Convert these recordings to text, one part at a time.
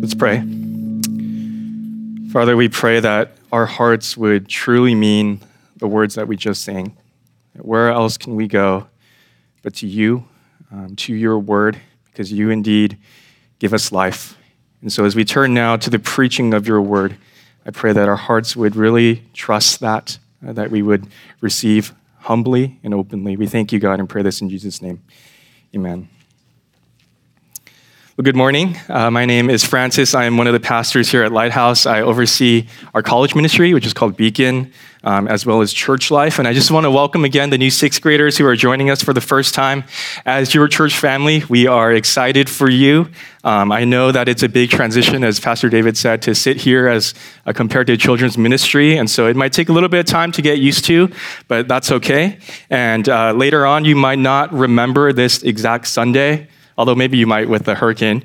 Let's pray. Father, we pray that our hearts would truly mean the words that we just sang. Where else can we go but to you, um, to your word, because you indeed give us life. And so, as we turn now to the preaching of your word, I pray that our hearts would really trust that, uh, that we would receive humbly and openly. We thank you, God, and pray this in Jesus' name. Amen. Good morning. Uh, my name is Francis. I am one of the pastors here at Lighthouse. I oversee our college ministry, which is called Beacon, um, as well as church life. And I just want to welcome again the new sixth graders who are joining us for the first time. As your church family, we are excited for you. Um, I know that it's a big transition, as Pastor David said, to sit here as uh, compared to children's ministry. And so it might take a little bit of time to get used to, but that's okay. And uh, later on, you might not remember this exact Sunday although maybe you might with the hurricane.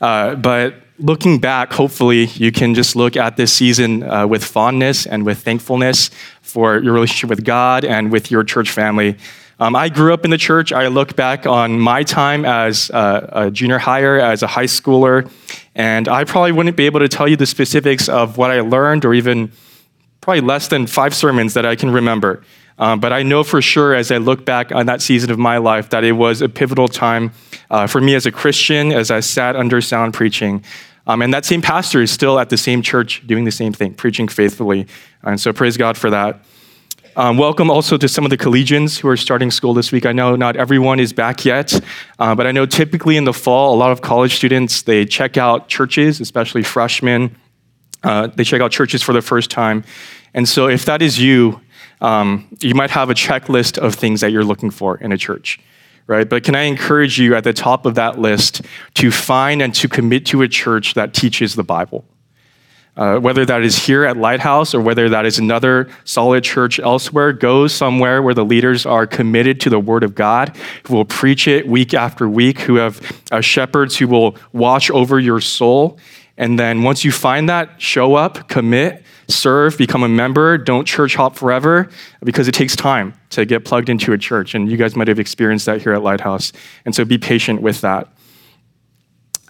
Uh, but looking back, hopefully, you can just look at this season uh, with fondness and with thankfulness for your relationship with God and with your church family. Um, I grew up in the church. I look back on my time as a, a junior higher, as a high schooler, and I probably wouldn't be able to tell you the specifics of what I learned or even probably less than five sermons that I can remember. Um, but I know for sure as I look back on that season of my life that it was a pivotal time uh, for me as a Christian as I sat under sound preaching. Um, and that same pastor is still at the same church doing the same thing, preaching faithfully. And so praise God for that. Um, welcome also to some of the collegians who are starting school this week. I know not everyone is back yet, uh, but I know typically in the fall, a lot of college students, they check out churches, especially freshmen. Uh, they check out churches for the first time. And so if that is you, um, you might have a checklist of things that you're looking for in a church, right? But can I encourage you at the top of that list to find and to commit to a church that teaches the Bible? Uh, whether that is here at Lighthouse or whether that is another solid church elsewhere, go somewhere where the leaders are committed to the Word of God, who will preach it week after week, who have uh, shepherds who will watch over your soul. And then once you find that, show up, commit, serve, become a member. Don't church hop forever because it takes time to get plugged into a church. And you guys might have experienced that here at Lighthouse. And so be patient with that.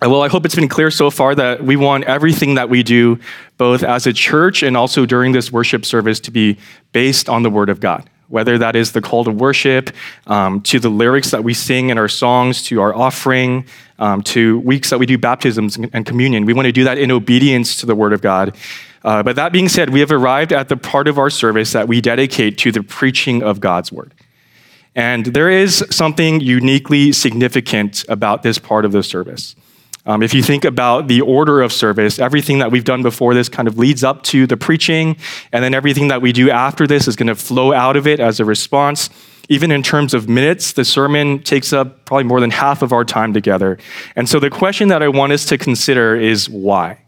Uh, well, I hope it's been clear so far that we want everything that we do, both as a church and also during this worship service, to be based on the Word of God whether that is the call to worship, um, to the lyrics that we sing in our songs, to our offering, um, to weeks that we do baptisms and communion. We want to do that in obedience to the Word of God. Uh, but that being said, we have arrived at the part of our service that we dedicate to the preaching of God's Word. And there is something uniquely significant about this part of the service. Um, if you think about the order of service, everything that we've done before this kind of leads up to the preaching, and then everything that we do after this is going to flow out of it as a response. Even in terms of minutes, the sermon takes up probably more than half of our time together. And so the question that I want us to consider is why?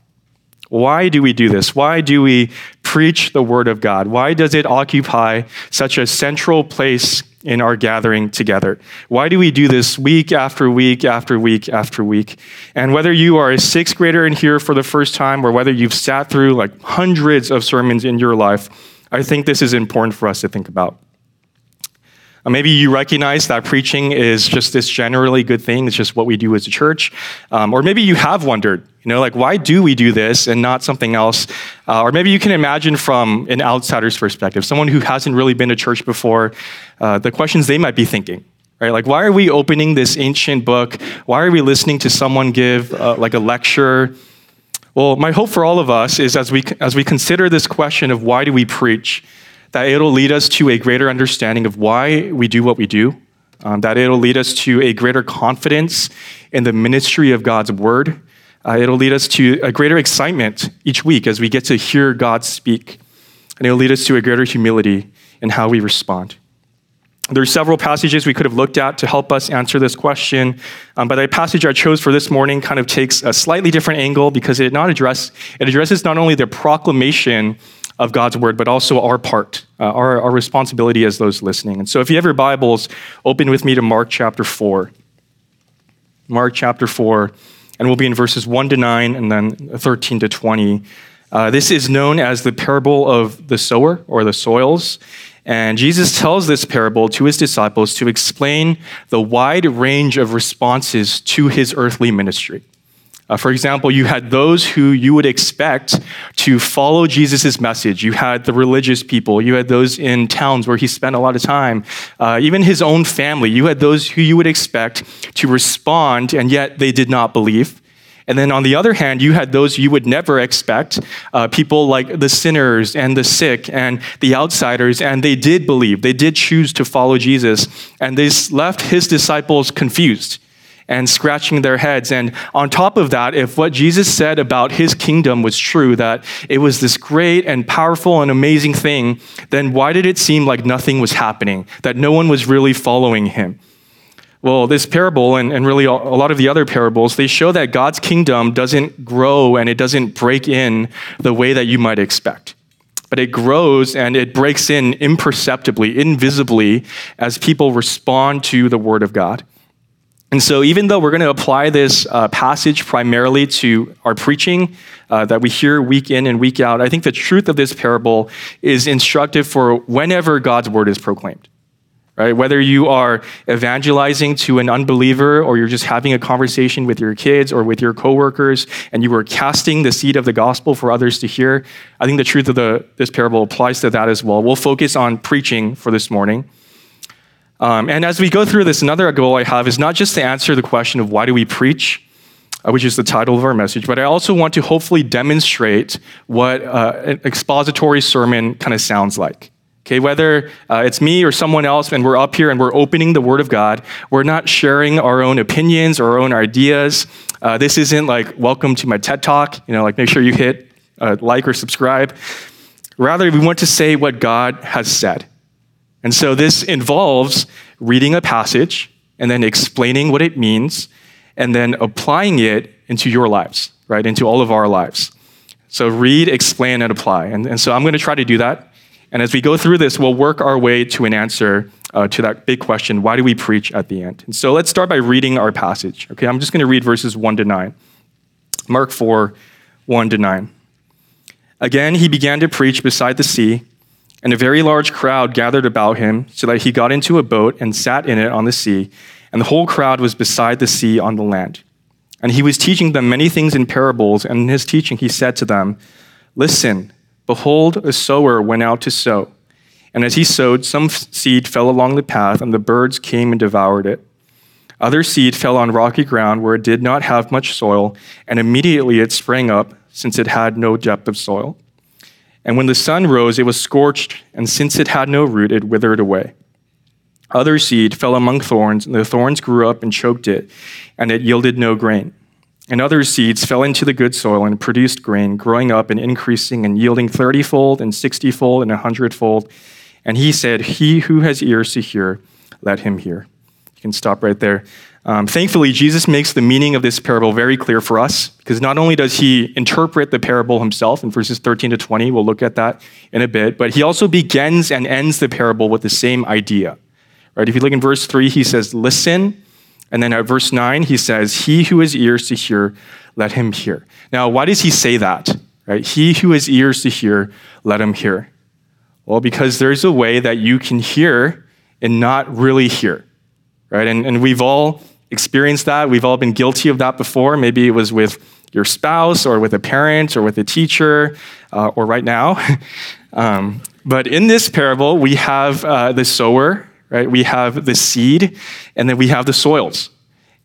Why do we do this? Why do we preach the Word of God? Why does it occupy such a central place in our gathering together. Why do we do this week after week after week after week? And whether you are a sixth grader in here for the first time or whether you've sat through like hundreds of sermons in your life, I think this is important for us to think about. Uh, maybe you recognize that preaching is just this generally good thing. It's just what we do as a church. Um, or maybe you have wondered, you know, like, why do we do this and not something else? Uh, or maybe you can imagine from an outsider's perspective, someone who hasn't really been to church before, uh, the questions they might be thinking. Right? Like, why are we opening this ancient book? Why are we listening to someone give uh, like a lecture? Well, my hope for all of us is as we, as we consider this question of why do we preach, that it'll lead us to a greater understanding of why we do what we do, um, that it'll lead us to a greater confidence in the ministry of God's word. Uh, it'll lead us to a greater excitement each week as we get to hear God speak. And it'll lead us to a greater humility in how we respond. There are several passages we could have looked at to help us answer this question, um, but the passage I chose for this morning kind of takes a slightly different angle because it not address it addresses not only the proclamation of God's word, but also our part, uh, our, our responsibility as those listening. And so if you have your Bibles, open with me to Mark chapter 4. Mark chapter 4, and we'll be in verses 1 to 9 and then 13 to 20. Uh, this is known as the parable of the sower or the soils. And Jesus tells this parable to his disciples to explain the wide range of responses to his earthly ministry. Uh, for example, you had those who you would expect to follow Jesus' message. You had the religious people. You had those in towns where he spent a lot of time. Uh, even his own family. You had those who you would expect to respond, and yet they did not believe. And then on the other hand, you had those you would never expect, uh, people like the sinners and the sick and the outsiders, and they did believe. They did choose to follow Jesus, and this left his disciples confused and scratching their heads. And on top of that, if what Jesus said about his kingdom was true, that it was this great and powerful and amazing thing, then why did it seem like nothing was happening, that no one was really following him? Well, this parable and, and really a lot of the other parables, they show that God's kingdom doesn't grow and it doesn't break in the way that you might expect but it grows and it breaks in imperceptibly, invisibly, as people respond to the Word of God. And so, even though we're going to apply this uh, passage primarily to our preaching uh, that we hear week in and week out, I think the truth of this parable is instructive for whenever God's word is proclaimed. Right? Whether you are evangelizing to an unbeliever or you're just having a conversation with your kids or with your coworkers and you are casting the seed of the gospel for others to hear, I think the truth of the, this parable applies to that as well. We'll focus on preaching for this morning. Um, and as we go through this, another goal I have is not just to answer the question of why do we preach, uh, which is the title of our message, but I also want to hopefully demonstrate what uh, an expository sermon kind of sounds like. Okay, whether uh, it's me or someone else, and we're up here and we're opening the Word of God, we're not sharing our own opinions or our own ideas. Uh, this isn't like, welcome to my TED Talk, you know, like make sure you hit uh, like or subscribe. Rather, we want to say what God has said. And so this involves reading a passage and then explaining what it means and then applying it into your lives, right? Into all of our lives. So read, explain, and apply. And, and so I'm going to try to do that. And as we go through this, we'll work our way to an answer uh, to that big question why do we preach at the end? And so let's start by reading our passage. Okay, I'm just going to read verses 1 to 9. Mark 4, 1 to 9. Again, he began to preach beside the sea and a very large crowd gathered about him, so that he got into a boat and sat in it on the sea, and the whole crowd was beside the sea on the land. And he was teaching them many things in parables, and in his teaching he said to them, Listen, behold, a sower went out to sow. And as he sowed, some seed fell along the path, and the birds came and devoured it. Other seed fell on rocky ground where it did not have much soil, and immediately it sprang up, since it had no depth of soil. And when the sun rose, it was scorched, and since it had no root, it withered away. Other seed fell among thorns, and the thorns grew up and choked it, and it yielded no grain. And other seeds fell into the good soil and produced grain, growing up and increasing and yielding thirtyfold and sixtyfold and a hundredfold. And he said, He who has ears to hear, let him hear. You can stop right there. Um, thankfully, Jesus makes the meaning of this parable very clear for us because not only does he interpret the parable himself in verses 13 to 20, we'll look at that in a bit, but he also begins and ends the parable with the same idea. Right? If you look in verse 3, he says, Listen. And then at verse 9, he says, He who has ears to hear, let him hear. Now, why does he say that? Right? He who has ears to hear, let him hear. Well, because there's a way that you can hear and not really hear. Right? And, and we've all experienced that. We've all been guilty of that before. Maybe it was with your spouse or with a parent or with a teacher uh, or right now. um, but in this parable, we have uh, the sower, right? We have the seed, and then we have the soils.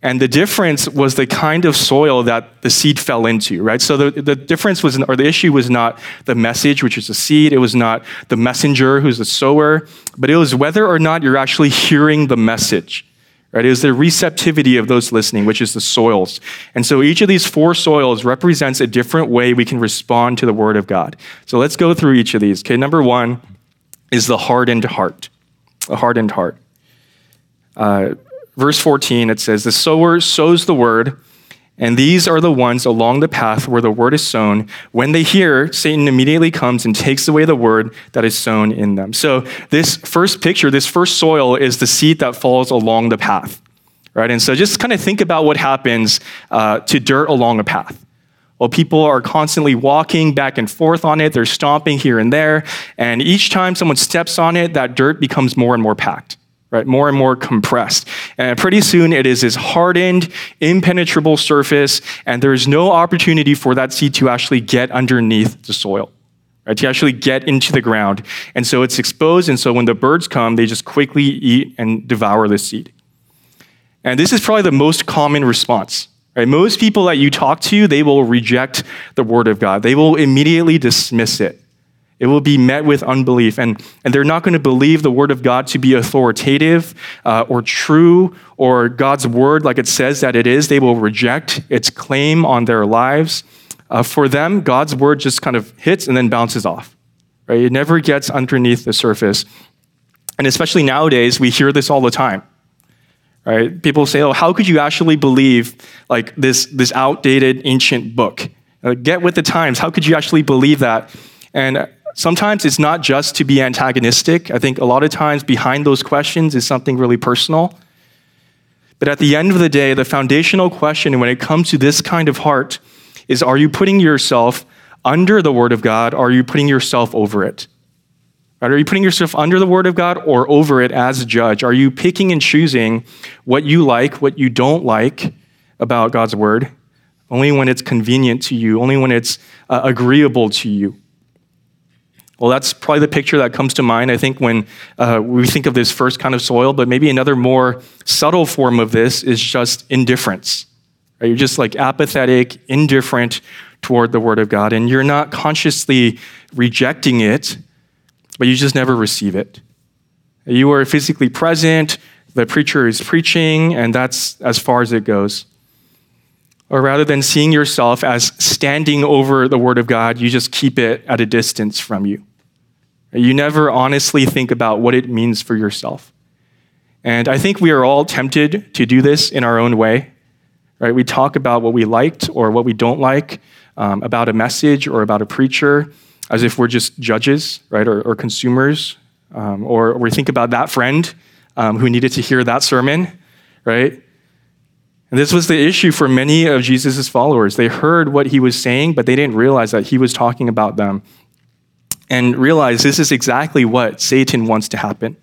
And the difference was the kind of soil that the seed fell into, right? So the, the difference was, or the issue was not the message, which is the seed. It was not the messenger, who's the sower, but it was whether or not you're actually hearing the message. Right? It is the receptivity of those listening, which is the soils. And so each of these four soils represents a different way we can respond to the word of God. So let's go through each of these. Okay, number one is the hardened heart. A hardened heart. Uh, verse 14, it says, The sower sows the word. And these are the ones along the path where the word is sown. When they hear, Satan immediately comes and takes away the word that is sown in them. So, this first picture, this first soil, is the seed that falls along the path, right? And so, just kind of think about what happens uh, to dirt along a path. Well, people are constantly walking back and forth on it, they're stomping here and there. And each time someone steps on it, that dirt becomes more and more packed right? More and more compressed. And pretty soon it is this hardened, impenetrable surface, and there is no opportunity for that seed to actually get underneath the soil, right? To actually get into the ground. And so it's exposed, and so when the birds come, they just quickly eat and devour the seed. And this is probably the most common response. Right? Most people that you talk to, they will reject the word of God. They will immediately dismiss it. It will be met with unbelief, and, and they're not going to believe the word of God to be authoritative uh, or true or God's word like it says that it is. They will reject its claim on their lives. Uh, for them, God's word just kind of hits and then bounces off. Right? It never gets underneath the surface. And especially nowadays, we hear this all the time right? People say, "Oh, how could you actually believe like this this outdated ancient book? Uh, get with the times. How could you actually believe that?" And sometimes it's not just to be antagonistic. I think a lot of times behind those questions is something really personal. But at the end of the day, the foundational question when it comes to this kind of heart is are you putting yourself under the word of God or are you putting yourself over it? Are you putting yourself under the Word of God or over it as a judge? Are you picking and choosing what you like, what you don't like about God's Word, only when it's convenient to you, only when it's uh, agreeable to you? Well, that's probably the picture that comes to mind, I think, when uh, we think of this first kind of soil, but maybe another more subtle form of this is just indifference. Right? You're just like apathetic, indifferent toward the Word of God, and you're not consciously rejecting it but you just never receive it. You are physically present, the preacher is preaching, and that's as far as it goes. Or rather than seeing yourself as standing over the Word of God, you just keep it at a distance from you. You never honestly think about what it means for yourself. And I think we are all tempted to do this in our own way. Right? We talk about what we liked or what we don't like um, about a message or about a preacher as if we're just judges, right, or, or consumers. Um, or, we think about that friend um, who needed to hear that sermon, right? And this was the issue for many of Jesus' followers. They heard what he was saying, but they didn't realize that he was talking about them. And realize this is exactly what Satan wants to happen.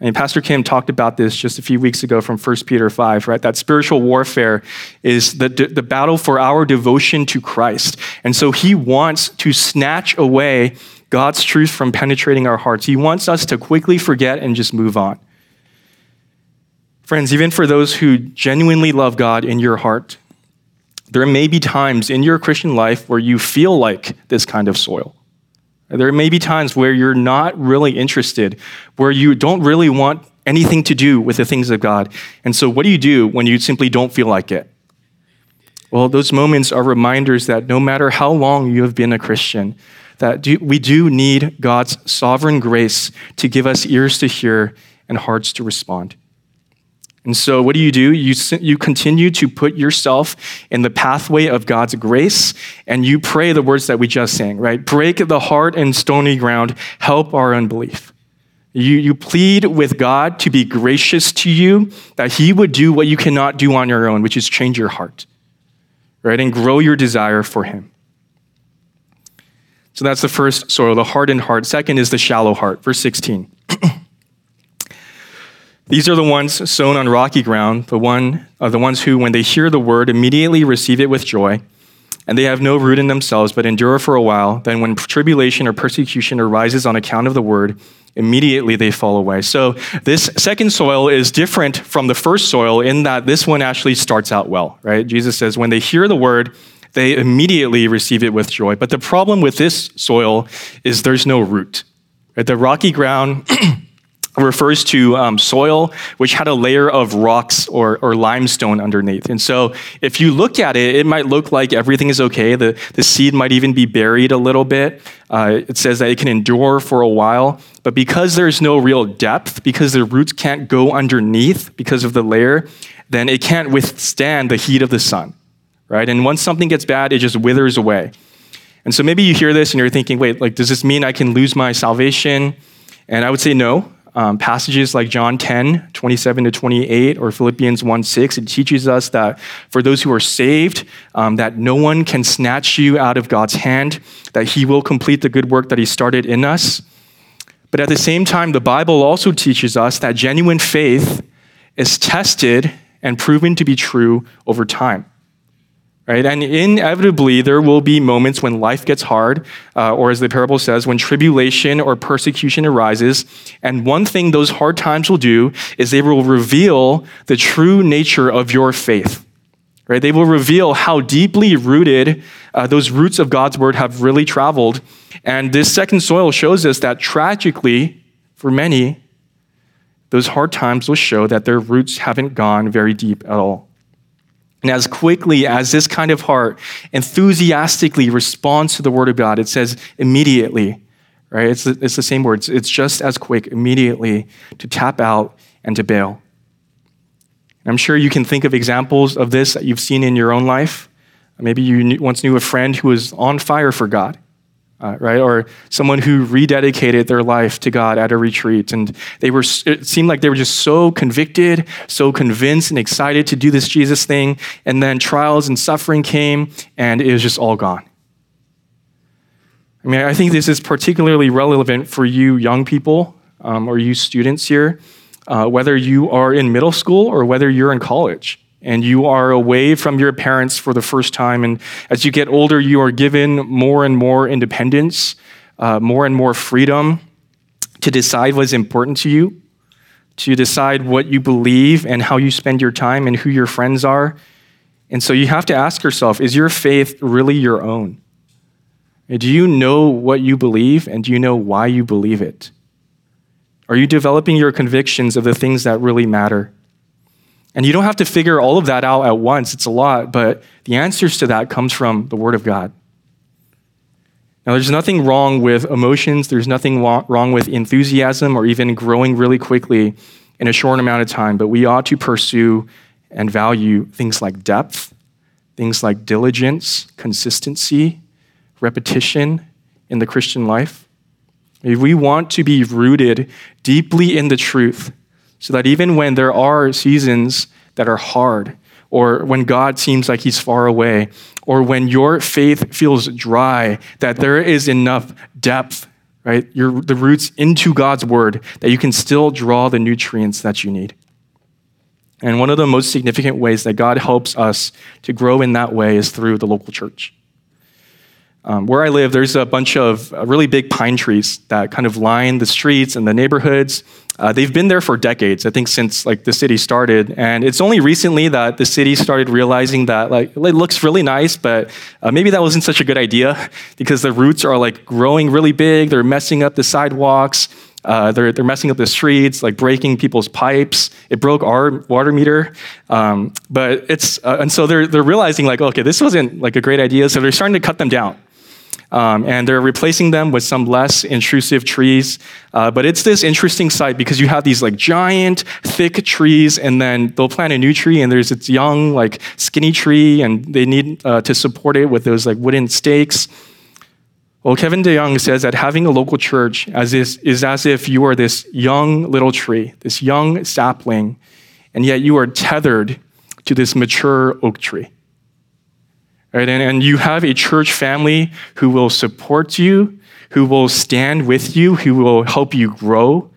I mean, Pastor Kim talked about this just a few weeks ago from 1 Peter 5, right? That spiritual warfare is the, the battle for our devotion to Christ. And so he wants to snatch away God's truth from penetrating our hearts. He wants us to quickly forget and just move on. Friends, even for those who genuinely love God in your heart, there may be times in your Christian life where you feel like this kind of soil. There may be times where you're not really interested, where you don't really want anything to do with the things of God. And so, what do you do when you simply don't feel like it? Well, those moments are reminders that no matter how long you have been a Christian, that we do need God's sovereign grace to give us ears to hear and hearts to respond. And so, what do you do? You, you continue to put yourself in the pathway of God's grace, and you pray the words that we just sang, right? Break the heart and stony ground, help our unbelief. You, you plead with God to be gracious to you, that He would do what you cannot do on your own, which is change your heart, right? And grow your desire for Him. So that's the first soil, the hardened heart. Second is the shallow heart, verse 16. These are the ones sown on rocky ground, the, one, uh, the ones who, when they hear the word, immediately receive it with joy, and they have no root in themselves, but endure for a while. Then, when tribulation or persecution arises on account of the word, immediately they fall away. So, this second soil is different from the first soil in that this one actually starts out well, right? Jesus says, when they hear the word, they immediately receive it with joy. But the problem with this soil is there's no root. Right? The rocky ground refers to um, soil which had a layer of rocks or, or, limestone underneath. And so if you look at it, it might look like everything is okay. The, the seed might even be buried a little bit. Uh, it says that it can endure for a while. But because there's no real depth, because the roots can't go underneath because of the layer, then it can't withstand the heat of the sun, right? And once something gets bad, it just withers away. And so maybe you hear this and you're thinking, wait, like, does this mean I can lose my salvation? And I would say no. Um, passages like John 10, 27 to 28, or Philippians 1 6, it teaches us that for those who are saved, um, that no one can snatch you out of God's hand, that He will complete the good work that He started in us. But at the same time, the Bible also teaches us that genuine faith is tested and proven to be true over time. Right? And inevitably, there will be moments when life gets hard, uh, or as the parable says, when tribulation or persecution arises. And one thing those hard times will do is they will reveal the true nature of your faith. Right? They will reveal how deeply rooted uh, those roots of God's word have really traveled. And this second soil shows us that tragically, for many, those hard times will show that their roots haven't gone very deep at all. And as quickly as this kind of heart enthusiastically responds to the word of God, it says immediately, right? It's the, it's the same words. It's just as quick immediately to tap out and to bail. I'm sure you can think of examples of this that you've seen in your own life. Maybe you once knew a friend who was on fire for God uh, right? Or someone who rededicated their life to God at a retreat. And they were, it seemed like they were just so convicted, so convinced and excited to do this Jesus thing. And then trials and suffering came, and it was just all gone. I mean, I think this is particularly relevant for you young people um, or you students here, uh, whether you are in middle school or whether you're in college and you are away from your parents for the first time. And as you get older, you are given more and more independence, uh, more and more freedom to decide what is important to you, to decide what you believe and how you spend your time and who your friends are. And so you have to ask yourself is your faith really your own? Do you know what you believe and do you know why you believe it? Are you developing your convictions of the things that really matter? And you don't have to figure all of that out at once, it's a lot, but the answers to that comes from the Word of God. Now, there's nothing wrong with emotions, there's nothing wrong with enthusiasm or even growing really quickly in a short amount of time, but we ought to pursue and value things like depth, things like diligence, consistency, repetition in the Christian life. If we want to be rooted deeply in the truth, so that even when there are seasons that are hard, or when God seems like he's far away, or when your faith feels dry, that there is enough depth, right? Your, the roots into God's word, that you can still draw the nutrients that you need. And one of the most significant ways that God helps us to grow in that way is through the local church. Um, where I live, there's a bunch of really big pine trees that kind of line the streets and the neighborhoods. Uh, they've been there for decades, I think, since like the city started. And it's only recently that the city started realizing that like it looks really nice, but uh, maybe that wasn't such a good idea because the roots are like growing really big. They're messing up the sidewalks. Uh, they're, they're messing up the streets, like breaking people's pipes. It broke our water meter. Um, but it's, uh, and so they're, they're realizing like, okay, this wasn't like a great idea. So they're starting to cut them down. Um, and they're replacing them with some less intrusive trees. Uh, but it's this interesting sight because you have these like giant, thick trees, and then they'll plant a new tree, and there's its young, like skinny tree, and they need uh, to support it with those like wooden stakes. Well, Kevin DeYoung says that having a local church as is, is as if you are this young little tree, this young sapling, and yet you are tethered to this mature oak tree. Right? And, and you have a church family who will support you, who will stand with you, who will help you grow.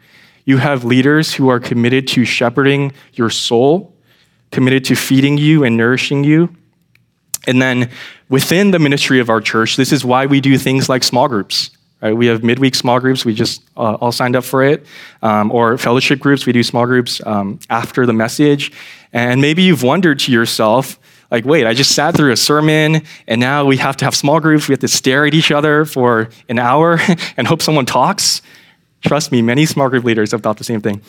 You have leaders who are committed to shepherding your soul, committed to feeding you and nourishing you. And then within the ministry of our church, this is why we do things like small groups. Right? We have midweek small groups. We just uh, all signed up for it. Um, or fellowship groups. We do small groups um, after the message. And maybe you've wondered to yourself, like, wait, I just sat through a sermon and now we have to have small groups. We have to stare at each other for an hour and hope someone talks. Trust me, many small group leaders have thought the same thing.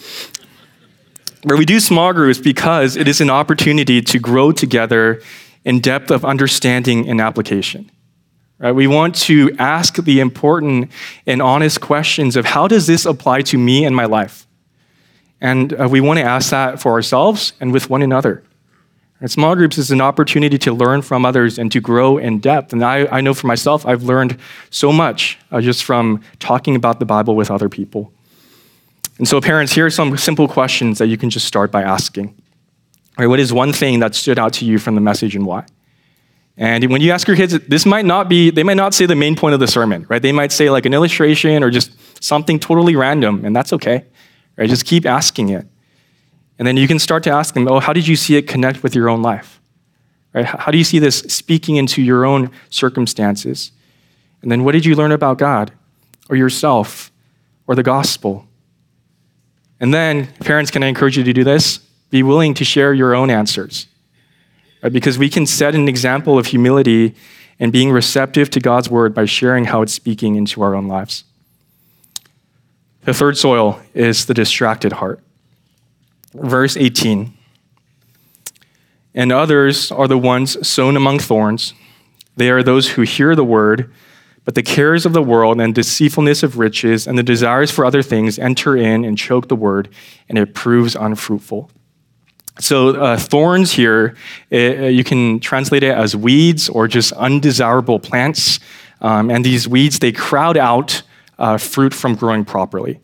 But we do small groups because it is an opportunity to grow together in depth of understanding and application. Right? We want to ask the important and honest questions of how does this apply to me and my life? And uh, we want to ask that for ourselves and with one another. And small groups is an opportunity to learn from others and to grow in depth. And I, I know for myself, I've learned so much uh, just from talking about the Bible with other people. And so, parents, here are some simple questions that you can just start by asking. What is one thing that stood out to you from the message and why? And when you ask your kids, this might not be, they might not say the main point of the sermon, right? They might say like an illustration or just something totally random, and that's okay, right? Just keep asking it. And then you can start to ask them, oh, how did you see it connect with your own life? Right? How do you see this speaking into your own circumstances? And then what did you learn about God or yourself or the gospel? And then, parents, can I encourage you to do this? Be willing to share your own answers. Right? Because we can set an example of humility and being receptive to God's word by sharing how it's speaking into our own lives. The third soil is the distracted heart. Verse 18. And others are the ones sown among thorns. They are those who hear the word but the cares of the world and deceitfulness of riches and the desires for other things enter in and choke the word, and it proves unfruitful. So, uh, thorns here, it, uh, you can translate it as weeds or just undesirable plants. Um, and these weeds, they crowd out uh, fruit from growing properly.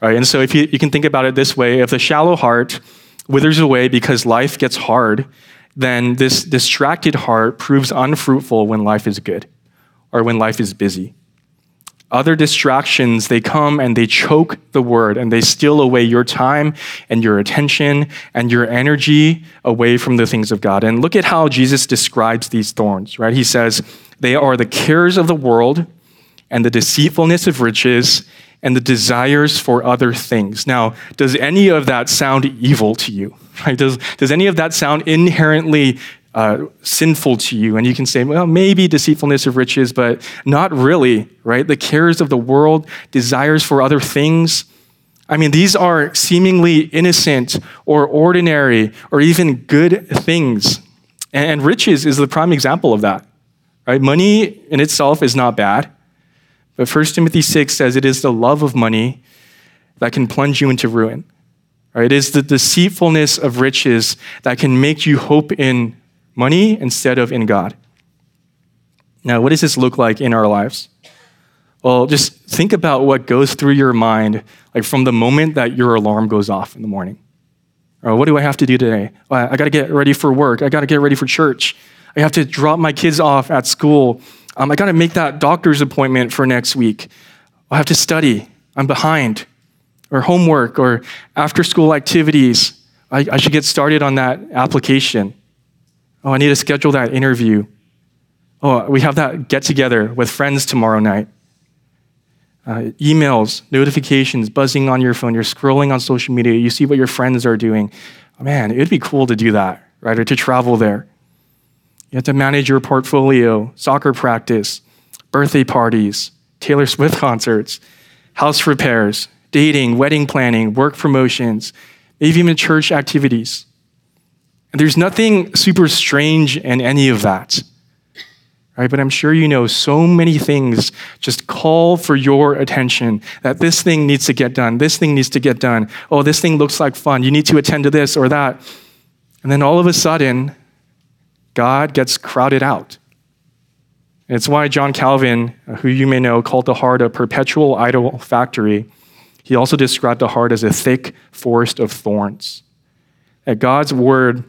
Right? And so, if you, you can think about it this way if the shallow heart withers away because life gets hard, then this distracted heart proves unfruitful when life is good or when life is busy. Other distractions, they come and they choke the word and they steal away your time and your attention and your energy away from the things of God. And look at how Jesus describes these thorns, right? He says, they are the cares of the world and the deceitfulness of riches and the desires for other things. Now, does any of that sound evil to you? Right? Does, does any of that sound inherently uh, sinful to you. And you can say, well, maybe deceitfulness of riches, but not really, right? The cares of the world, desires for other things. I mean, these are seemingly innocent or ordinary or even good things. And riches is the prime example of that, right? Money in itself is not bad. But 1 Timothy 6 says it is the love of money that can plunge you into ruin. It is the deceitfulness of riches that can make you hope in money instead of in God. Now, what does this look like in our lives? Well, just think about what goes through your mind, like from the moment that your alarm goes off in the morning. Or what do I have to do today? I got to get ready for work. I got to get ready for church. I have to drop my kids off at school. Um, I got to make that doctor's appointment for next week. I have to study. I'm behind. Or homework or after school activities. I, I should get started on that application. Oh, I need to schedule that interview. Oh, we have that get together with friends tomorrow night. Uh, emails, notifications, buzzing on your phone. You're scrolling on social media. You see what your friends are doing. Oh, man, it would be cool to do that, right? Or to travel there. You have to manage your portfolio, soccer practice, birthday parties, Taylor Swift concerts, house repairs, dating, wedding planning, work promotions, maybe even church activities. And there's nothing super strange in any of that. Right? But I'm sure you know so many things just call for your attention that this thing needs to get done, this thing needs to get done. Oh, this thing looks like fun. You need to attend to this or that. And then all of a sudden, God gets crowded out. And it's why John Calvin, who you may know, called the heart a perpetual idol factory. He also described the heart as a thick forest of thorns. That God's word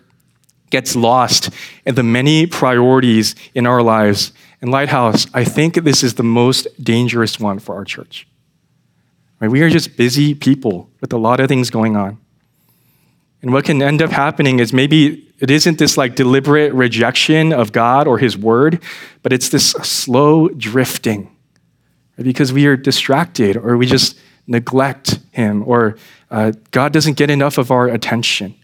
gets lost in the many priorities in our lives. And Lighthouse, I think this is the most dangerous one for our church. We are just busy people with a lot of things going on. And what can end up happening is maybe it isn't this like deliberate rejection of God or His word, but it's this slow drifting because we are distracted or we just neglect Him or uh, God doesn't get enough of our attention.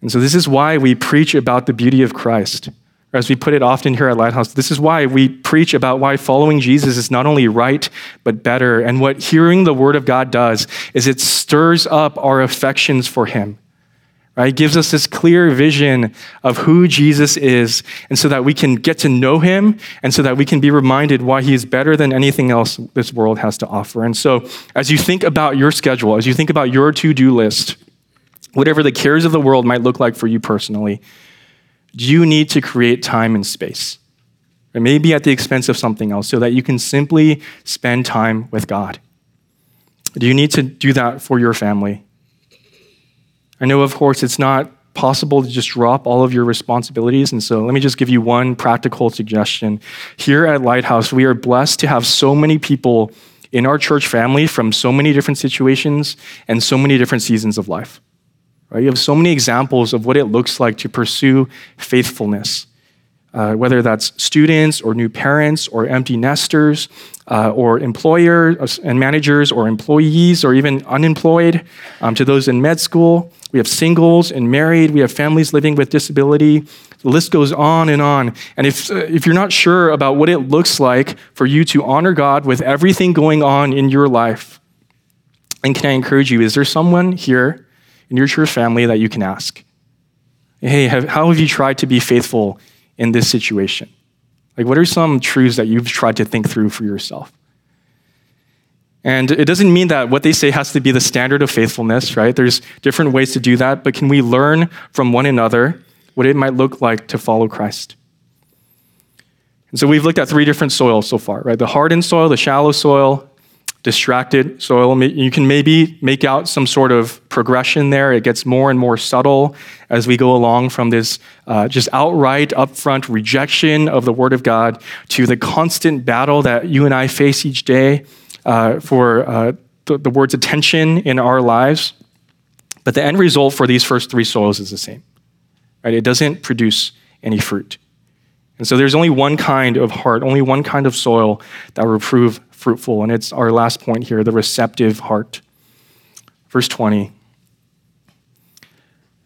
And so, this is why we preach about the beauty of Christ. Or as we put it often here at Lighthouse, this is why we preach about why following Jesus is not only right, but better. And what hearing the word of God does is it stirs up our affections for him. Right? It gives us this clear vision of who Jesus is, and so that we can get to know him, and so that we can be reminded why he is better than anything else this world has to offer. And so, as you think about your schedule, as you think about your to do list, whatever the cares of the world might look like for you personally, you need to create time and space. Or maybe at the expense of something else, so that you can simply spend time with God. Do you need to do that for your family? I know, of course, it's not possible to just drop all of your responsibilities. And so let me just give you one practical suggestion. Here at Lighthouse, we are blessed to have so many people in our church family from so many different situations and so many different seasons of life. Right? You have so many examples of what it looks like to pursue faithfulness uh, whether that's students or new parents or empty nesters uh, or employers and managers or employees or even unemployed, um, to those in med school. We have singles and married. We have families living with disability. The list goes on and on. And if, uh, if you're not sure about what it looks like for you to honor God with everything going on in your life, and can I encourage you, is there someone here in your church family that you can ask? Hey, have, how have you tried to be faithful in this situation? Like, what are some truths that you've tried to think through for yourself? And it doesn't mean that what they say has to be the standard of faithfulness, right? There's different ways to do that, but can we learn from one another what it might look like to follow Christ? And so we've looked at three different soils so far, right? The hardened soil, the shallow soil, distracted soil. You can maybe make out some sort of progression there. It gets more and more subtle as we go along from this uh, just outright, upfront rejection of the Word of God to the constant battle that you and I face each day uh, for uh, the, the Word's attention in our lives. But the end result for these first three soils is the same. Right? It doesn't produce any fruit. And so there's only one kind of heart, only one kind of soil that will prove fruitful. And it's our last point here the receptive heart. Verse 20.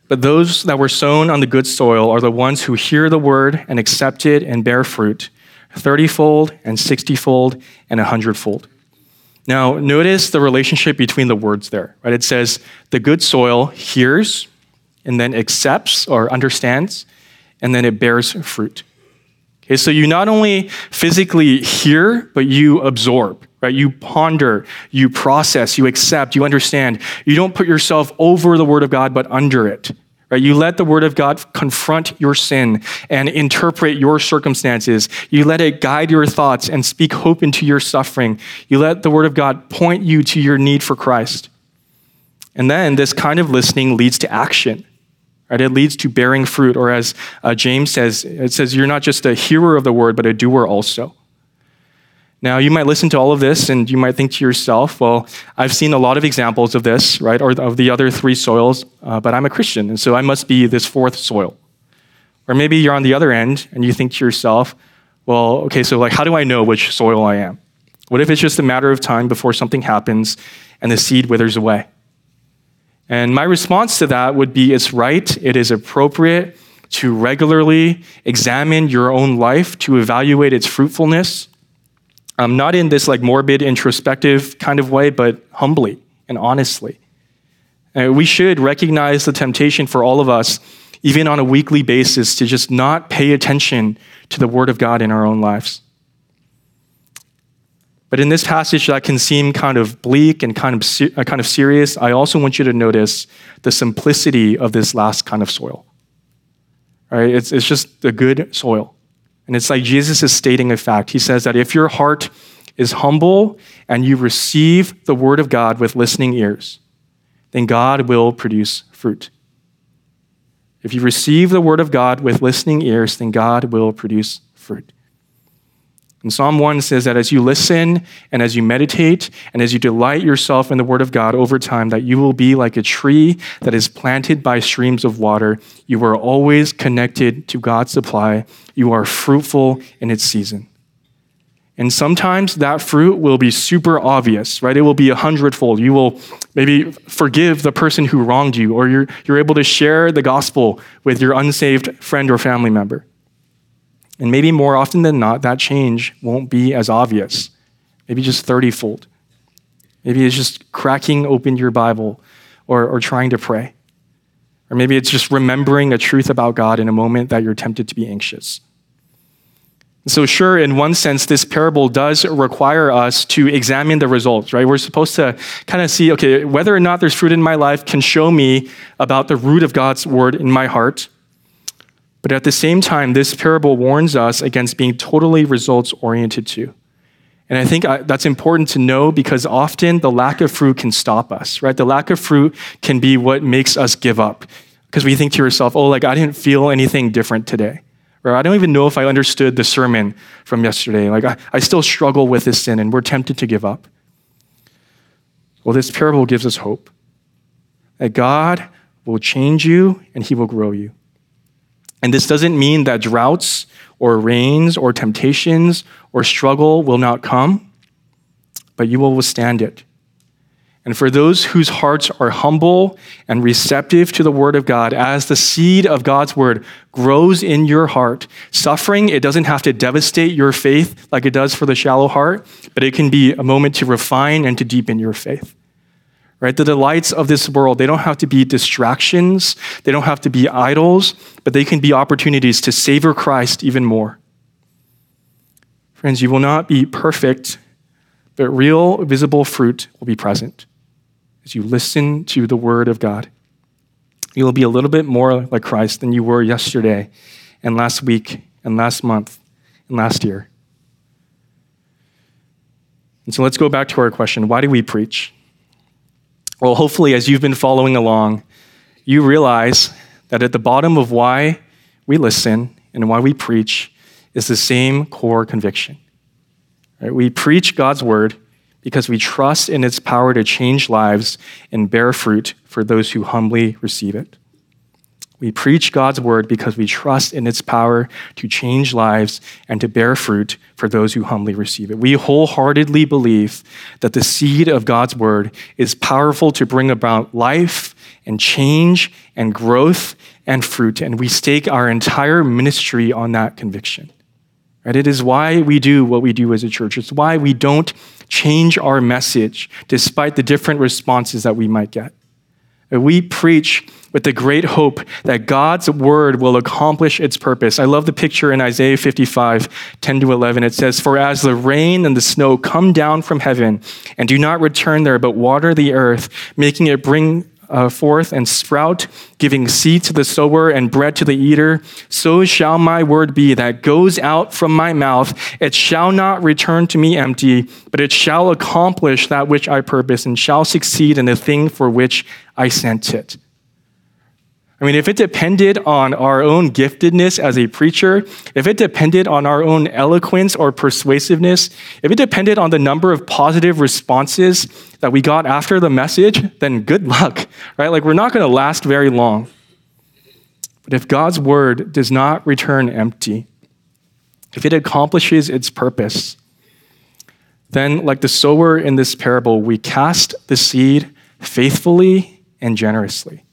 But those that were sown on the good soil are the ones who hear the word and accept it and bear fruit, thirtyfold and sixtyfold and a hundredfold. Now, notice the relationship between the words there, right? It says the good soil hears and then accepts or understands, and then it bears fruit. Okay, so you not only physically hear, but you absorb, right? You ponder, you process, you accept, you understand. You don't put yourself over the Word of God, but under it. Right? You let the Word of God confront your sin and interpret your circumstances. You let it guide your thoughts and speak hope into your suffering. You let the Word of God point you to your need for Christ. And then this kind of listening leads to action. Right? It leads to bearing fruit, or as uh, James says, it says, You're not just a hearer of the word, but a doer also. Now, you might listen to all of this and you might think to yourself, well, I've seen a lot of examples of this, right, or of the other three soils, uh, but I'm a Christian, and so I must be this fourth soil. Or maybe you're on the other end and you think to yourself, well, okay, so like, how do I know which soil I am? What if it's just a matter of time before something happens and the seed withers away? And my response to that would be it's right, it is appropriate to regularly examine your own life to evaluate its fruitfulness. Um, not in this like morbid, introspective kind of way, but humbly and honestly. Uh, we should recognize the temptation for all of us, even on a weekly basis, to just not pay attention to the Word of God in our own lives. But in this passage that can seem kind of bleak and kind of, uh, kind of serious, I also want you to notice the simplicity of this last kind of soil. Right? It's, it's just a good soil. And it's like Jesus is stating a fact. He says that if your heart is humble and you receive the word of God with listening ears, then God will produce fruit. If you receive the word of God with listening ears, then God will produce fruit. And Psalm 1 says that as you listen and as you meditate and as you delight yourself in the Word of God over time, that you will be like a tree that is planted by streams of water. You are always connected to God's supply. You are fruitful in its season. And sometimes that fruit will be super obvious, right? It will be a hundredfold. You will maybe forgive the person who wronged you, or you're, you're able to share the gospel with your unsaved friend or family member. And maybe more often than not, that change won't be as obvious. Maybe just 30 fold. Maybe it's just cracking open your Bible or, or trying to pray. Or maybe it's just remembering a truth about God in a moment that you're tempted to be anxious. So, sure, in one sense, this parable does require us to examine the results, right? We're supposed to kind of see, okay, whether or not there's fruit in my life can show me about the root of God's word in my heart. But at the same time, this parable warns us against being totally results oriented too. And I think uh, that's important to know because often the lack of fruit can stop us, right? The lack of fruit can be what makes us give up. because we think to yourself, oh, like I didn't feel anything different today. Or I don't even know if I understood the sermon from yesterday. Like I, I still struggle with this sin and we're tempted to give up. Well, this parable gives us hope that God will change you and he will grow you. And this doesn't mean that droughts or rains or temptations or struggle will not come, but you will withstand it. And for those whose hearts are humble and receptive to the word of God, as the seed of God's word grows in your heart, suffering, it doesn't have to devastate your faith like it does for the shallow heart, but it can be a moment to refine and to deepen your faith. Right? The delights of this world, they don't have to be distractions, they don't have to be idols, but they can be opportunities to savor Christ even more. Friends, you will not be perfect, but real visible fruit will be present as you listen to the word of God. You will be a little bit more like Christ than you were yesterday and last week and last month and last year. And so let's go back to our question why do we preach? Well, hopefully, as you've been following along, you realize that at the bottom of why we listen and why we preach is the same core conviction. Right? We preach God's word because we trust in its power to change lives and bear fruit for those who humbly receive it. We preach God's word because we trust in its power to change lives and to bear fruit for those who humbly receive it. We wholeheartedly believe that the seed of God's word is powerful to bring about life and change and growth and fruit, and we stake our entire ministry on that conviction. Right? It is why we do what we do as a church. It's why we don't change our message despite the different responses that we might get. We preach with the great hope that God's word will accomplish its purpose. I love the picture in Isaiah 55, 10 to 11. It says, For as the rain and the snow come down from heaven and do not return there, but water the earth, making it bring uh, forth and sprout, giving seed to the sower and bread to the eater, so shall my word be that goes out from my mouth. It shall not return to me empty, but it shall accomplish that which I purpose and shall succeed in the thing for which I sent it. I mean, if it depended on our own giftedness as a preacher, if it depended on our own eloquence or persuasiveness, if it depended on the number of positive responses that we got after the message, then good luck, right? Like, we're not going to last very long. But if God's word does not return empty, if it accomplishes its purpose, then, like the sower in this parable, we cast the seed faithfully and generously.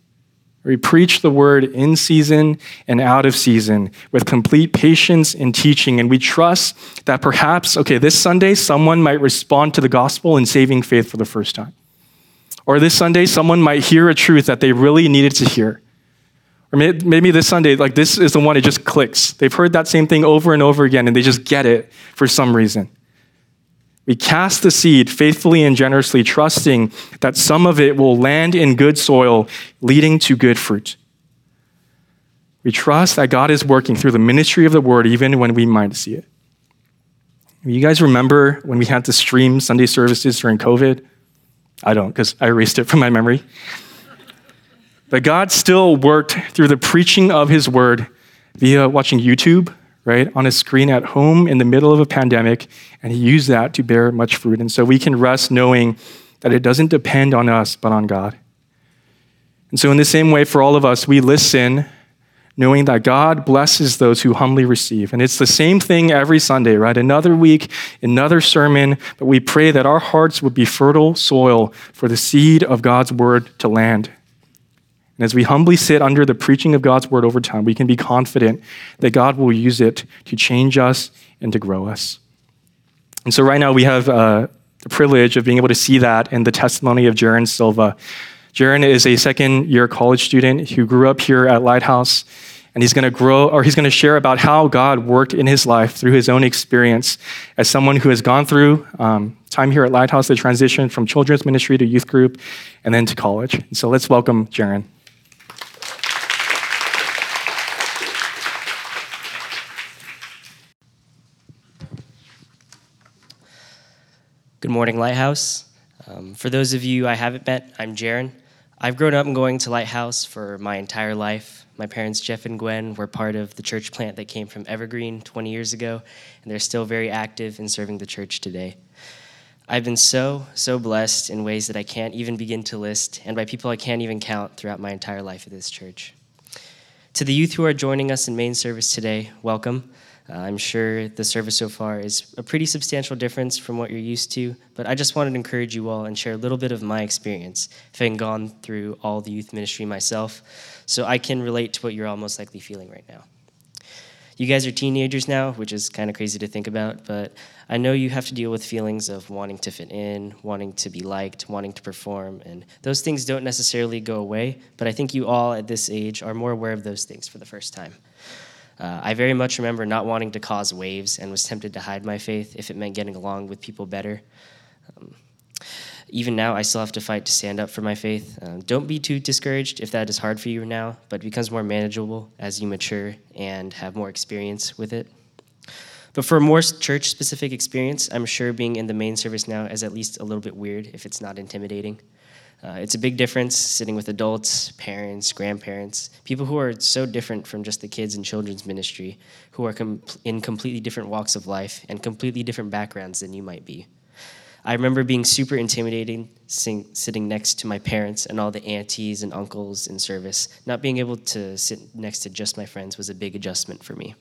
We preach the word in season and out of season with complete patience in teaching. And we trust that perhaps, okay, this Sunday, someone might respond to the gospel in saving faith for the first time. Or this Sunday, someone might hear a truth that they really needed to hear. Or maybe this Sunday, like this is the one it just clicks. They've heard that same thing over and over again and they just get it for some reason. We cast the seed faithfully and generously, trusting that some of it will land in good soil, leading to good fruit. We trust that God is working through the ministry of the word, even when we might see it. You guys remember when we had to stream Sunday services during COVID? I don't, because I erased it from my memory. But God still worked through the preaching of his word via watching YouTube right, on a screen at home in the middle of a pandemic, and he used that to bear much fruit. And so we can rest knowing that it doesn't depend on us, but on God. And so, in the same way, for all of us, we listen knowing that God blesses those who humbly receive. And it's the same thing every Sunday, right? Another week, another sermon, but we pray that our hearts would be fertile soil for the seed of God's word to land. And as we humbly sit under the preaching of God's word over time, we can be confident that God will use it to change us and to grow us. And so, right now, we have uh, the privilege of being able to see that in the testimony of Jaron Silva. Jaron is a second year college student who grew up here at Lighthouse, and he's going to grow, or he's going to share about how God worked in his life through his own experience as someone who has gone through um, time here at Lighthouse, the transition from children's ministry to youth group, and then to college. And so, let's welcome Jaron. Good morning, Lighthouse. Um, for those of you I haven't met, I'm Jaron. I've grown up going to Lighthouse for my entire life. My parents, Jeff and Gwen, were part of the church plant that came from Evergreen 20 years ago, and they're still very active in serving the church today. I've been so, so blessed in ways that I can't even begin to list, and by people I can't even count throughout my entire life at this church. To the youth who are joining us in main service today, welcome. Uh, I'm sure the service so far is a pretty substantial difference from what you're used to, but I just wanted to encourage you all and share a little bit of my experience, having gone through all the youth ministry myself, so I can relate to what you're all most likely feeling right now. You guys are teenagers now, which is kind of crazy to think about, but I know you have to deal with feelings of wanting to fit in, wanting to be liked, wanting to perform, and those things don't necessarily go away, but I think you all at this age are more aware of those things for the first time. Uh, I very much remember not wanting to cause waves and was tempted to hide my faith if it meant getting along with people better. Um, even now, I still have to fight to stand up for my faith. Uh, don't be too discouraged if that is hard for you now, but it becomes more manageable as you mature and have more experience with it. But for a more church specific experience, I'm sure being in the main service now is at least a little bit weird if it's not intimidating. Uh, it's a big difference sitting with adults, parents, grandparents, people who are so different from just the kids and children's ministry, who are com- in completely different walks of life and completely different backgrounds than you might be. I remember being super intimidating sing, sitting next to my parents and all the aunties and uncles in service. Not being able to sit next to just my friends was a big adjustment for me.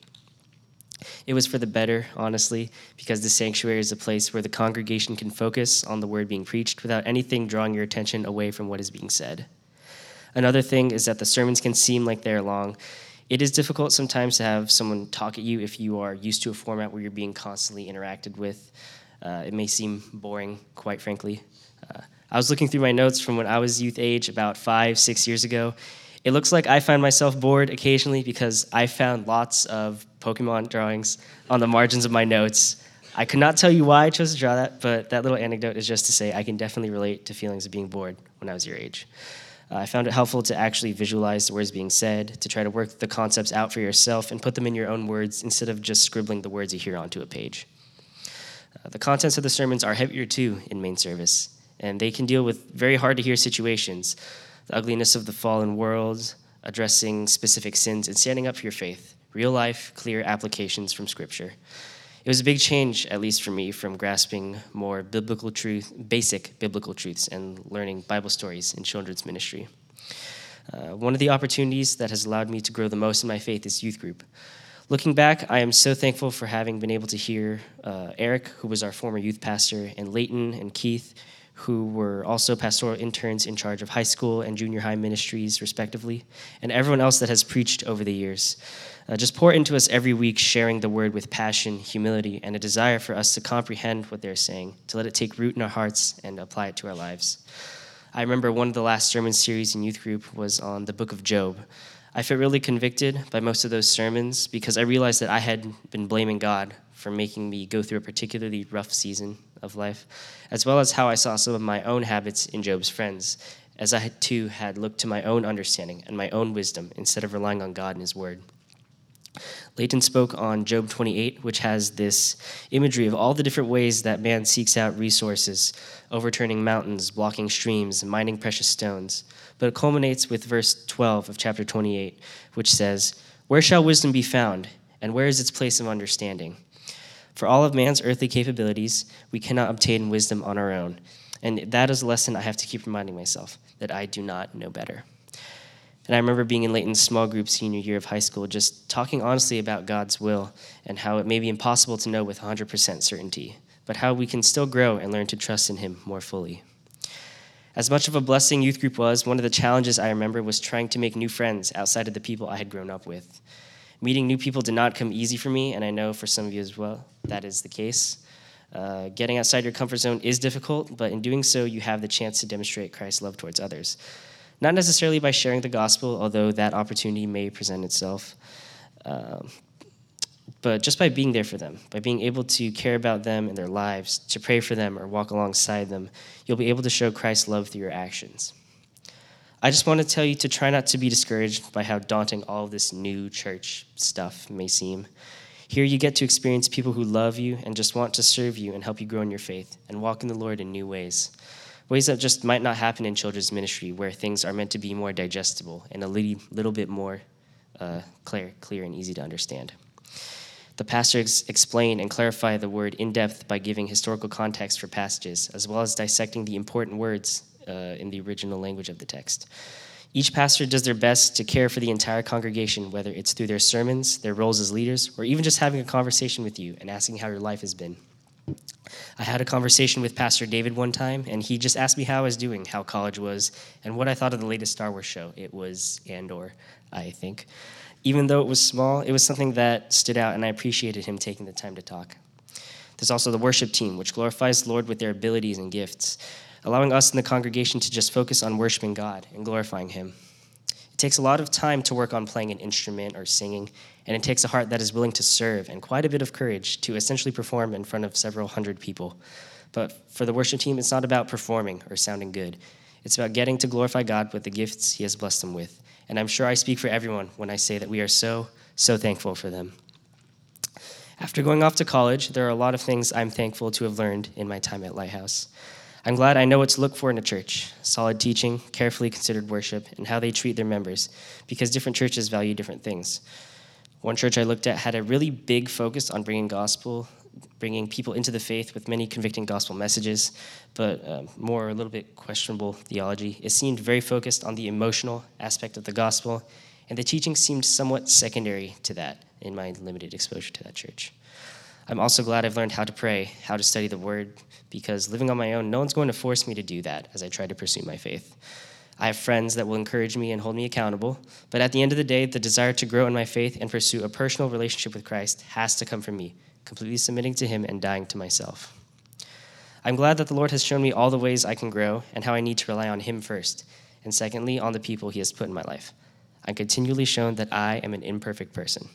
It was for the better, honestly, because the sanctuary is a place where the congregation can focus on the word being preached without anything drawing your attention away from what is being said. Another thing is that the sermons can seem like they're long. It is difficult sometimes to have someone talk at you if you are used to a format where you're being constantly interacted with. Uh, it may seem boring, quite frankly. Uh, I was looking through my notes from when I was youth age about five, six years ago, it looks like I find myself bored occasionally because I found lots of Pokemon drawings on the margins of my notes. I could not tell you why I chose to draw that, but that little anecdote is just to say I can definitely relate to feelings of being bored when I was your age. Uh, I found it helpful to actually visualize the words being said, to try to work the concepts out for yourself and put them in your own words instead of just scribbling the words you hear onto a page. Uh, the contents of the sermons are heavier too in main service, and they can deal with very hard to hear situations the ugliness of the fallen world, addressing specific sins, and standing up for your faith. Real life, clear applications from Scripture. It was a big change, at least for me, from grasping more biblical truth, basic biblical truths, and learning Bible stories in children's ministry. Uh, one of the opportunities that has allowed me to grow the most in my faith is youth group. Looking back, I am so thankful for having been able to hear uh, Eric, who was our former youth pastor, and Leighton and Keith who were also pastoral interns in charge of high school and junior high ministries, respectively, and everyone else that has preached over the years. Uh, just pour into us every week, sharing the word with passion, humility, and a desire for us to comprehend what they're saying, to let it take root in our hearts and apply it to our lives. I remember one of the last sermon series in youth group was on the book of Job. I felt really convicted by most of those sermons because I realized that I had been blaming God for making me go through a particularly rough season of life, as well as how I saw some of my own habits in Job's friends, as I too had looked to my own understanding and my own wisdom instead of relying on God and His Word. Leighton spoke on Job 28, which has this imagery of all the different ways that man seeks out resources, overturning mountains, blocking streams, mining precious stones. But it culminates with verse 12 of chapter 28, which says, Where shall wisdom be found, and where is its place of understanding? For all of man's earthly capabilities, we cannot obtain wisdom on our own. And that is a lesson I have to keep reminding myself that I do not know better. And I remember being in Leighton's small group senior year of high school, just talking honestly about God's will and how it may be impossible to know with 100% certainty, but how we can still grow and learn to trust in Him more fully. As much of a blessing youth group was, one of the challenges I remember was trying to make new friends outside of the people I had grown up with. Meeting new people did not come easy for me, and I know for some of you as well that is the case. Uh, getting outside your comfort zone is difficult, but in doing so, you have the chance to demonstrate Christ's love towards others. Not necessarily by sharing the gospel, although that opportunity may present itself, uh, but just by being there for them, by being able to care about them and their lives, to pray for them or walk alongside them, you'll be able to show Christ's love through your actions. I just want to tell you to try not to be discouraged by how daunting all this new church stuff may seem. Here you get to experience people who love you and just want to serve you and help you grow in your faith and walk in the Lord in new ways. ways that just might not happen in children's ministry, where things are meant to be more digestible and a little, little bit more uh, clear, clear and easy to understand. The pastors explain and clarify the word in depth by giving historical context for passages, as well as dissecting the important words uh, in the original language of the text. Each pastor does their best to care for the entire congregation, whether it's through their sermons, their roles as leaders, or even just having a conversation with you and asking how your life has been. I had a conversation with Pastor David one time, and he just asked me how I was doing, how college was, and what I thought of the latest Star Wars show. It was Andor, I think. Even though it was small, it was something that stood out, and I appreciated him taking the time to talk. There's also the worship team, which glorifies the Lord with their abilities and gifts allowing us in the congregation to just focus on worshiping God and glorifying Him. It takes a lot of time to work on playing an instrument or singing, and it takes a heart that is willing to serve and quite a bit of courage to essentially perform in front of several hundred people. But for the worship team, it's not about performing or sounding good. It's about getting to glorify God with the gifts He has blessed them with. And I'm sure I speak for everyone when I say that we are so, so thankful for them. After going off to college, there are a lot of things I'm thankful to have learned in my time at Lighthouse. I'm glad I know what to look for in a church solid teaching, carefully considered worship, and how they treat their members, because different churches value different things. One church I looked at had a really big focus on bringing gospel, bringing people into the faith with many convicting gospel messages, but uh, more a little bit questionable theology. It seemed very focused on the emotional aspect of the gospel, and the teaching seemed somewhat secondary to that in my limited exposure to that church. I'm also glad I've learned how to pray, how to study the word, because living on my own, no one's going to force me to do that as I try to pursue my faith. I have friends that will encourage me and hold me accountable, but at the end of the day, the desire to grow in my faith and pursue a personal relationship with Christ has to come from me, completely submitting to Him and dying to myself. I'm glad that the Lord has shown me all the ways I can grow and how I need to rely on Him first, and secondly, on the people He has put in my life. I'm continually shown that I am an imperfect person.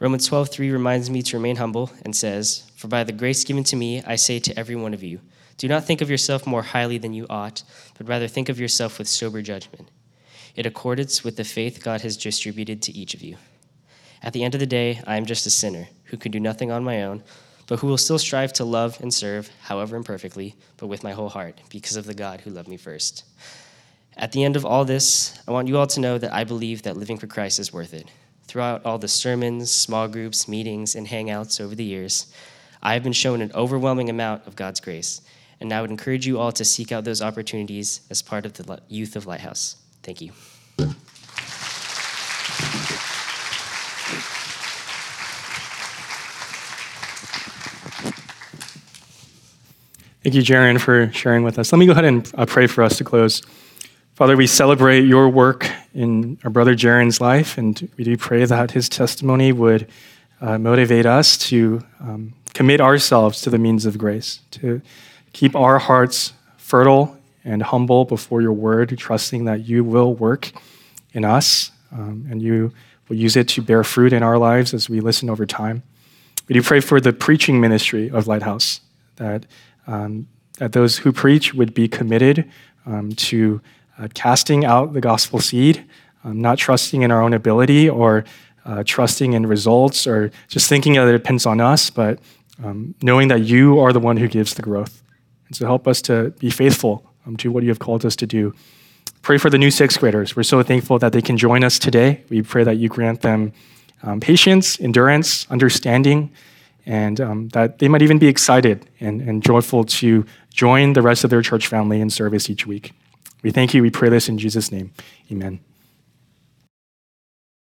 Romans 12:3 reminds me to remain humble and says, "For by the grace given to me, I say to every one of you, do not think of yourself more highly than you ought, but rather think of yourself with sober judgment, in accordance with the faith God has distributed to each of you." At the end of the day, I am just a sinner who can do nothing on my own, but who will still strive to love and serve, however imperfectly, but with my whole heart, because of the God who loved me first. At the end of all this, I want you all to know that I believe that living for Christ is worth it throughout all the sermons, small groups, meetings, and hangouts over the years, I have been shown an overwhelming amount of God's grace, and I would encourage you all to seek out those opportunities as part of the youth of Lighthouse. Thank you. Thank you, Jaron, for sharing with us. Let me go ahead and uh, pray for us to close. Father, we celebrate your work in our brother Jaron's life, and we do pray that his testimony would uh, motivate us to um, commit ourselves to the means of grace, to keep our hearts fertile and humble before your word, trusting that you will work in us um, and you will use it to bear fruit in our lives as we listen over time. We do pray for the preaching ministry of Lighthouse, that, um, that those who preach would be committed um, to uh, casting out the gospel seed, um, not trusting in our own ability or uh, trusting in results or just thinking that it depends on us, but um, knowing that you are the one who gives the growth. And so help us to be faithful um, to what you have called us to do. Pray for the new sixth graders. We're so thankful that they can join us today. We pray that you grant them um, patience, endurance, understanding, and um, that they might even be excited and, and joyful to join the rest of their church family in service each week. We thank you. We pray this in Jesus' name. Amen.